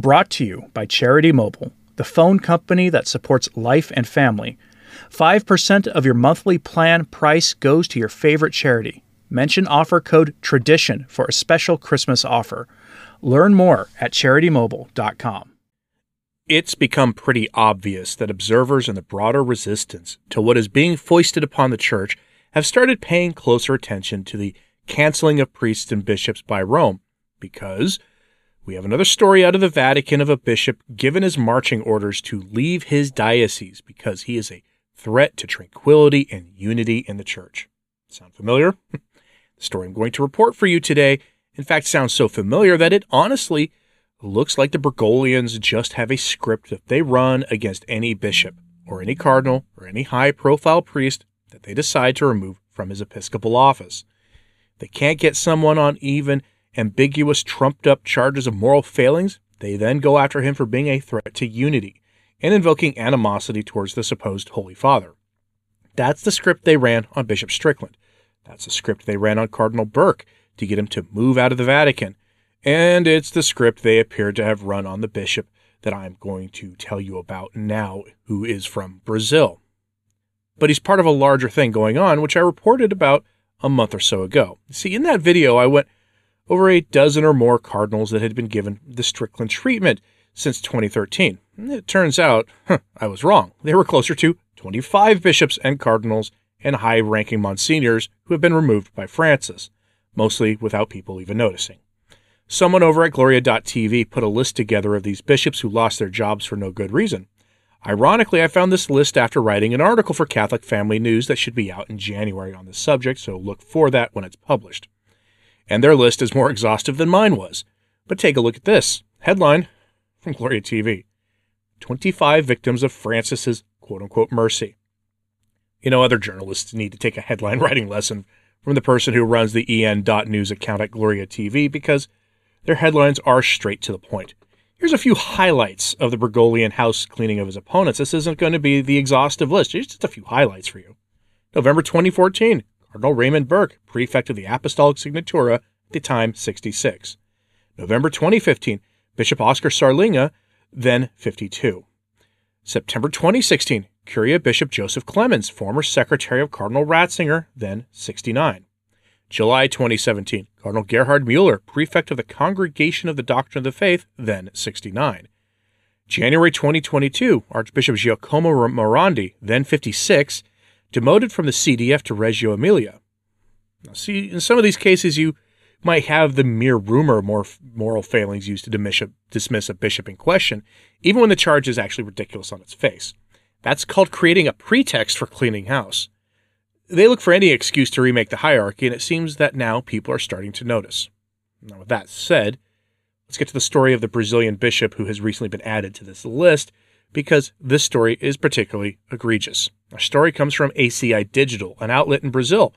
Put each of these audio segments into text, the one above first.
Brought to you by Charity Mobile, the phone company that supports life and family. 5% of your monthly plan price goes to your favorite charity. Mention offer code TRADITION for a special Christmas offer. Learn more at charitymobile.com. It's become pretty obvious that observers in the broader resistance to what is being foisted upon the church have started paying closer attention to the canceling of priests and bishops by Rome because we have another story out of the Vatican of a bishop given his marching orders to leave his diocese because he is a threat to tranquility and unity in the church. Sound familiar? the story I'm going to report for you today, in fact, sounds so familiar that it honestly looks like the Bergoglians just have a script that they run against any bishop or any cardinal or any high profile priest that they decide to remove from his episcopal office. They can't get someone on even ambiguous, trumped up charges of moral failings, they then go after him for being a threat to unity and invoking animosity towards the supposed Holy Father. That's the script they ran on Bishop Strickland. That's the script they ran on Cardinal Burke to get him to move out of the Vatican. And it's the script they appear to have run on the bishop that I'm going to tell you about now, who is from Brazil. But he's part of a larger thing going on, which I reported about a month or so ago. See, in that video, I went over a dozen or more cardinals that had been given the Strickland treatment since 2013. It turns out huh, I was wrong. There were closer to 25 bishops and cardinals and high ranking monsignors who have been removed by Francis, mostly without people even noticing. Someone over at Gloria.tv put a list together of these bishops who lost their jobs for no good reason. Ironically, I found this list after writing an article for Catholic Family News that should be out in January on this subject, so look for that when it's published. And their list is more exhaustive than mine was. But take a look at this headline from Gloria TV 25 victims of Francis's quote unquote mercy. You know, other journalists need to take a headline writing lesson from the person who runs the en.news account at Gloria TV because their headlines are straight to the point. Here's a few highlights of the Bergoglian house cleaning of his opponents. This isn't going to be the exhaustive list, Here's just a few highlights for you. November 2014, Cardinal Raymond Burke, prefect of the Apostolic Signatura, at the time 66. November 2015, Bishop Oscar Sarlinga, then 52. September 2016, Curia Bishop Joseph Clemens, former secretary of Cardinal Ratzinger, then 69. July 2017, Cardinal Gerhard Mueller, prefect of the Congregation of the Doctrine of the Faith, then 69. January 2022, Archbishop Giacomo Morandi, then 56, demoted from the CDF to Reggio Emilia. Now, see, in some of these cases, you might have the mere rumor more moral failings used to dismiss a, dismiss a bishop in question, even when the charge is actually ridiculous on its face. That's called creating a pretext for cleaning house. They look for any excuse to remake the hierarchy, and it seems that now people are starting to notice. Now, with that said, let's get to the story of the Brazilian bishop who has recently been added to this list, because this story is particularly egregious. Our story comes from ACI Digital, an outlet in Brazil.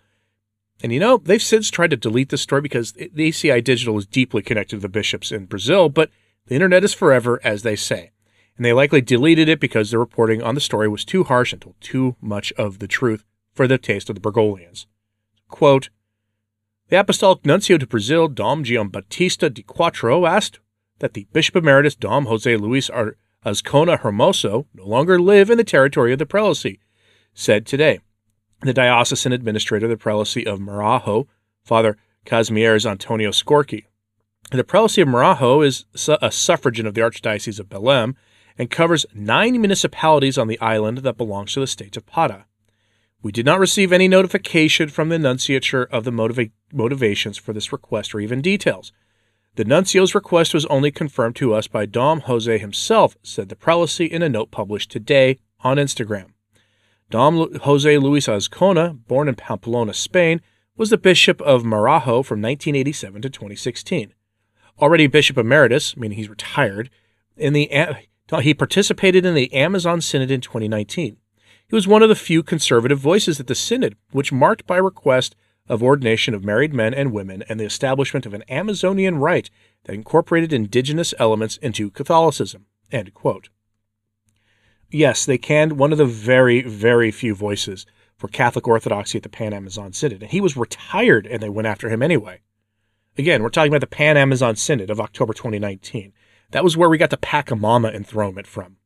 And you know, they've since tried to delete this story because the ACI Digital is deeply connected to the bishops in Brazil, but the internet is forever, as they say. And they likely deleted it because the reporting on the story was too harsh and told too much of the truth for the taste of the Bergoglians. Quote, the Apostolic Nuncio to Brazil, Dom Giambattista di Quattro, asked that the Bishop Emeritus Dom Jose Luis Azcona Hermoso no longer live in the territory of the prelacy, said today. The diocesan administrator of the prelacy of Marajo, Father Kazimierz Antonio Skorki. The prelacy of Marajo is a suffragan of the Archdiocese of Belém and covers nine municipalities on the island that belongs to the state of Para. We did not receive any notification from the nunciature of the motiva- motivations for this request or even details. The nuncio's request was only confirmed to us by Dom Jose himself, said the prelacy in a note published today on Instagram. Dom Jose Luis Azcona, born in Pamplona, Spain, was the bishop of Marajo from 1987 to 2016. Already bishop emeritus, meaning he's retired, in the he participated in the Amazon Synod in 2019. He was one of the few conservative voices at the synod, which marked by request of ordination of married men and women and the establishment of an Amazonian rite that incorporated indigenous elements into Catholicism. Yes, they canned one of the very, very few voices for Catholic Orthodoxy at the Pan Amazon Synod, and he was retired and they went after him anyway. Again, we're talking about the Pan Amazon Synod of October 2019. That was where we got the Pacamama enthronement from.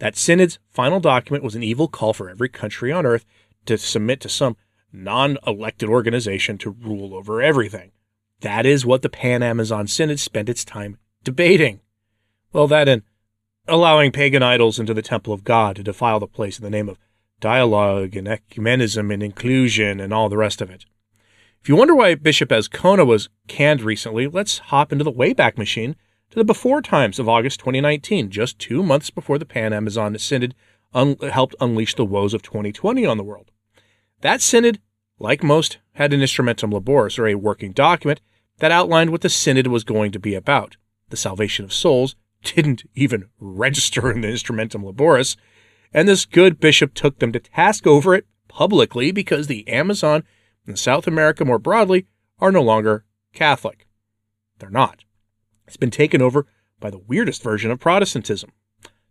That synod's final document was an evil call for every country on earth to submit to some non elected organization to rule over everything. That is what the Pan Amazon Synod spent its time debating. Well, that and allowing pagan idols into the temple of God to defile the place in the name of dialogue and ecumenism and inclusion and all the rest of it. If you wonder why Bishop Azcona was canned recently, let's hop into the Wayback Machine to the before times of August 2019, just two months before the Pan Amazon Synod un- helped unleash the woes of 2020 on the world. That synod, like most, had an instrumentum laboris, or a working document, that outlined what the synod was going to be about the salvation of souls, didn't even register in the instrumentum laboris, and this good bishop took them to task over it publicly because the Amazon and South America more broadly are no longer Catholic. They're not. It's been taken over by the weirdest version of Protestantism.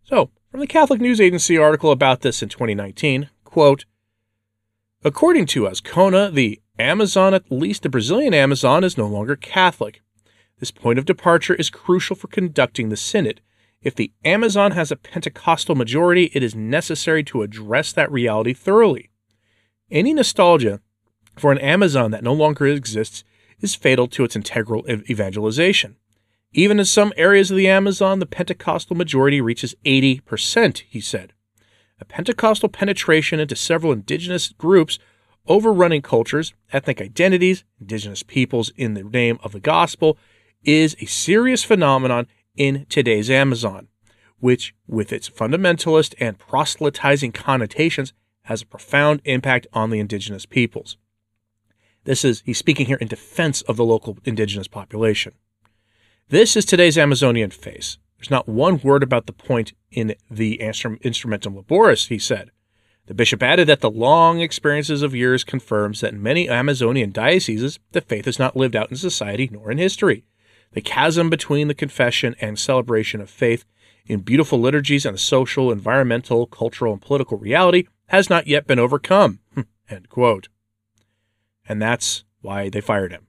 So, from the Catholic News Agency article about this in 2019, quote, According to Azcona, the Amazon, at least the Brazilian Amazon, is no longer Catholic. This point of departure is crucial for conducting the synod. If the Amazon has a Pentecostal majority, it is necessary to address that reality thoroughly. Any nostalgia for an Amazon that no longer exists is fatal to its integral evangelization. Even in some areas of the Amazon, the Pentecostal majority reaches 80%, he said a Pentecostal penetration into several indigenous groups, overrunning cultures, ethnic identities, indigenous peoples in the name of the gospel, is a serious phenomenon in today's Amazon, which, with its fundamentalist and proselytizing connotations, has a profound impact on the indigenous peoples. This is, he's speaking here in defense of the local indigenous population. This is today's Amazonian face. There's not one word about the point in the Instrumentum Laboris, he said. The bishop added that the long experiences of years confirms that in many Amazonian dioceses, the faith is not lived out in society nor in history. The chasm between the confession and celebration of faith in beautiful liturgies and the social, environmental, cultural, and political reality has not yet been overcome. And that's why they fired him.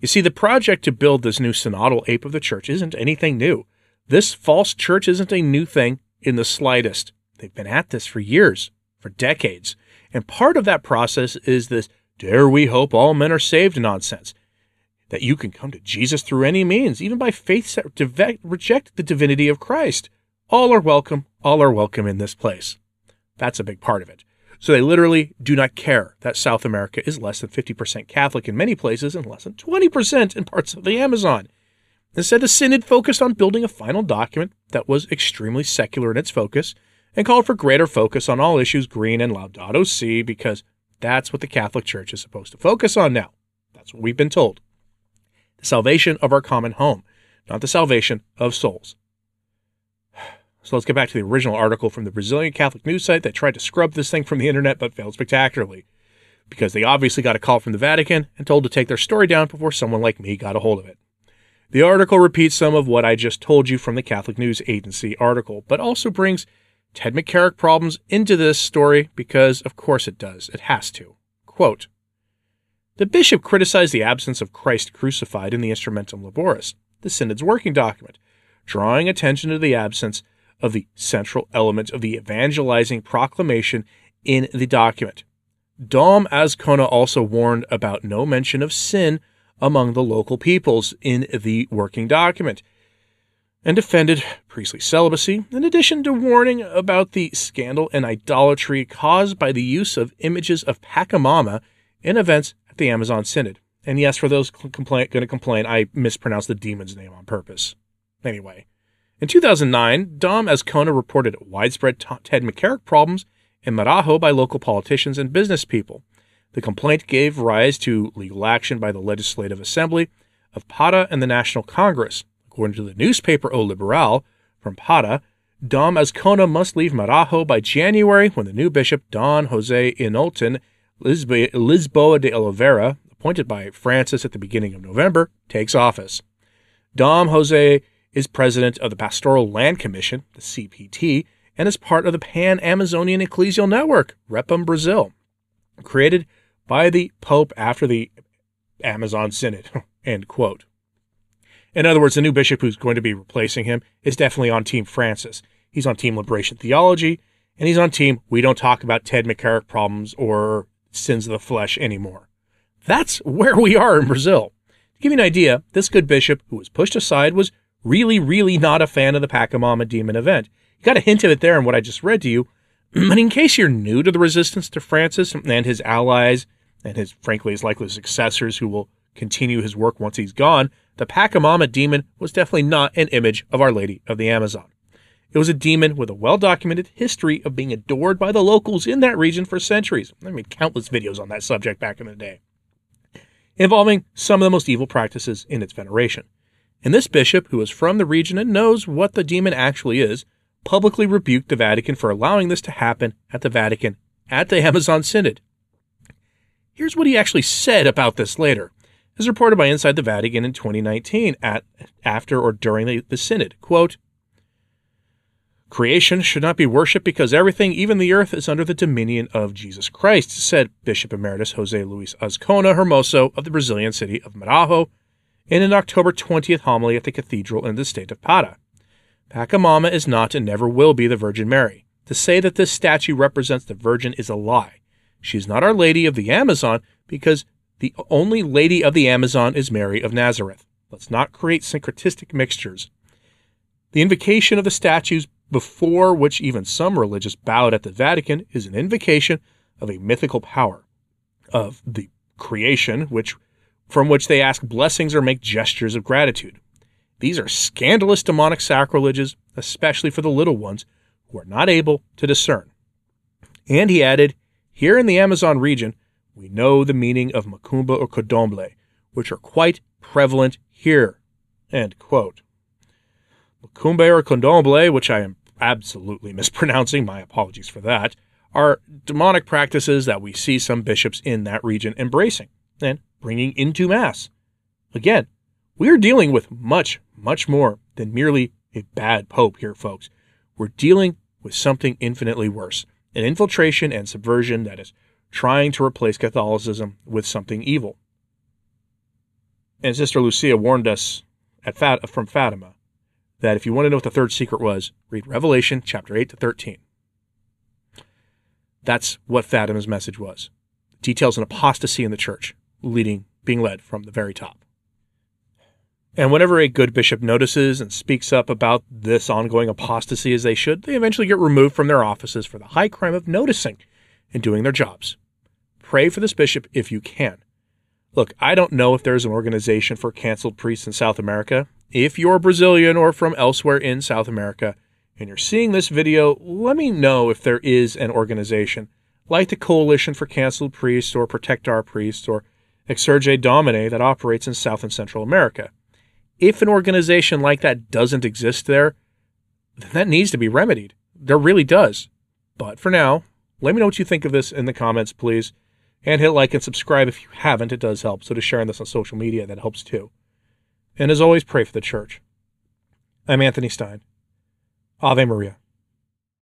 You see, the project to build this new synodal ape of the church isn't anything new. This false church isn't a new thing in the slightest. They've been at this for years, for decades. And part of that process is this dare we hope all men are saved nonsense. That you can come to Jesus through any means, even by faith that reject the divinity of Christ. All are welcome, all are welcome in this place. That's a big part of it. So they literally do not care that South America is less than 50% Catholic in many places and less than 20% in parts of the Amazon. Instead, the Synod focused on building a final document that was extremely secular in its focus and called for greater focus on all issues green and Laudato Si because that's what the Catholic Church is supposed to focus on now. That's what we've been told. The salvation of our common home, not the salvation of souls. So let's get back to the original article from the Brazilian Catholic news site that tried to scrub this thing from the internet but failed spectacularly because they obviously got a call from the Vatican and told to take their story down before someone like me got a hold of it. The article repeats some of what I just told you from the Catholic News Agency article, but also brings Ted McCarrick problems into this story because, of course, it does. It has to. Quote The bishop criticized the absence of Christ crucified in the Instrumentum Laboris, the Synod's working document, drawing attention to the absence of the central element of the evangelizing proclamation in the document. Dom Azcona also warned about no mention of sin among the local peoples in the working document and defended priestly celibacy, in addition to warning about the scandal and idolatry caused by the use of images of Pachamama in events at the Amazon Synod. And yes, for those going to complain, I mispronounced the demon's name on purpose. Anyway, in 2009, Dom Azcona reported widespread Ted McCarrick problems in Marajo by local politicians and business people. The complaint gave rise to legal action by the Legislative Assembly of Para and the National Congress. According to the newspaper O Liberal from Para, Dom Azcona must leave Marajo by January when the new bishop, Don Jose Ionilton Lisboa de Oliveira, appointed by Francis at the beginning of November, takes office. Dom Jose is president of the Pastoral Land Commission, the CPT, and is part of the Pan Amazonian Ecclesial Network, Repam Brazil, created by the Pope after the Amazon Synod. End quote. In other words, the new bishop who's going to be replacing him is definitely on Team Francis. He's on Team Liberation Theology, and he's on Team We Don't Talk About Ted McCarrick Problems or Sins of the Flesh anymore. That's where we are in Brazil. To give you an idea, this good bishop who was pushed aside was really, really not a fan of the Pachamama demon event. You got a hint of it there in what I just read to you. But in case you're new to the resistance to Francis and his allies, and his, frankly, his likely successors who will continue his work once he's gone, the Pachamama demon was definitely not an image of Our Lady of the Amazon. It was a demon with a well documented history of being adored by the locals in that region for centuries. I made countless videos on that subject back in the day, involving some of the most evil practices in its veneration. And this bishop, who is from the region and knows what the demon actually is, publicly rebuked the Vatican for allowing this to happen at the Vatican at the Amazon Synod. Here's what he actually said about this later, as reported by Inside the Vatican in 2019 at after or during the, the synod. Quote, Creation should not be worshipped because everything, even the earth, is under the dominion of Jesus Christ, said Bishop Emeritus Jose Luis Azcona Hermoso of the Brazilian city of Marajo in an October 20th homily at the cathedral in the state of Para. Pachamama is not and never will be the Virgin Mary. To say that this statue represents the Virgin is a lie. She is not Our Lady of the Amazon because the only Lady of the Amazon is Mary of Nazareth. Let's not create syncretistic mixtures. The invocation of the statues before which even some religious bowed at the Vatican is an invocation of a mythical power, of the creation, which from which they ask blessings or make gestures of gratitude. These are scandalous demonic sacrileges, especially for the little ones who are not able to discern. And he added, Here in the Amazon region, we know the meaning of macumba or candomblé, which are quite prevalent here. End quote. Macumba or candomblé, which I am absolutely mispronouncing, my apologies for that, are demonic practices that we see some bishops in that region embracing and bringing into Mass. Again, we are dealing with much, much more than merely a bad pope here, folks. We're dealing with something infinitely worse an infiltration and subversion that is trying to replace Catholicism with something evil. And Sister Lucia warned us at Fat- from Fatima that if you want to know what the third secret was, read Revelation chapter 8 to 13. That's what Fatima's message was. Details an apostasy in the church, leading being led from the very top. And whenever a good bishop notices and speaks up about this ongoing apostasy as they should, they eventually get removed from their offices for the high crime of noticing and doing their jobs. Pray for this bishop if you can. Look, I don't know if there's an organization for canceled priests in South America. If you're Brazilian or from elsewhere in South America and you're seeing this video, let me know if there is an organization like the Coalition for Canceled Priests or Protect Our Priests or Exsurge Domine that operates in South and Central America. If an organization like that doesn't exist there, then that needs to be remedied. There really does. But for now, let me know what you think of this in the comments, please. And hit like and subscribe if you haven't. It does help. So to sharing this on social media, that helps too. And as always, pray for the church. I'm Anthony Stine. Ave Maria.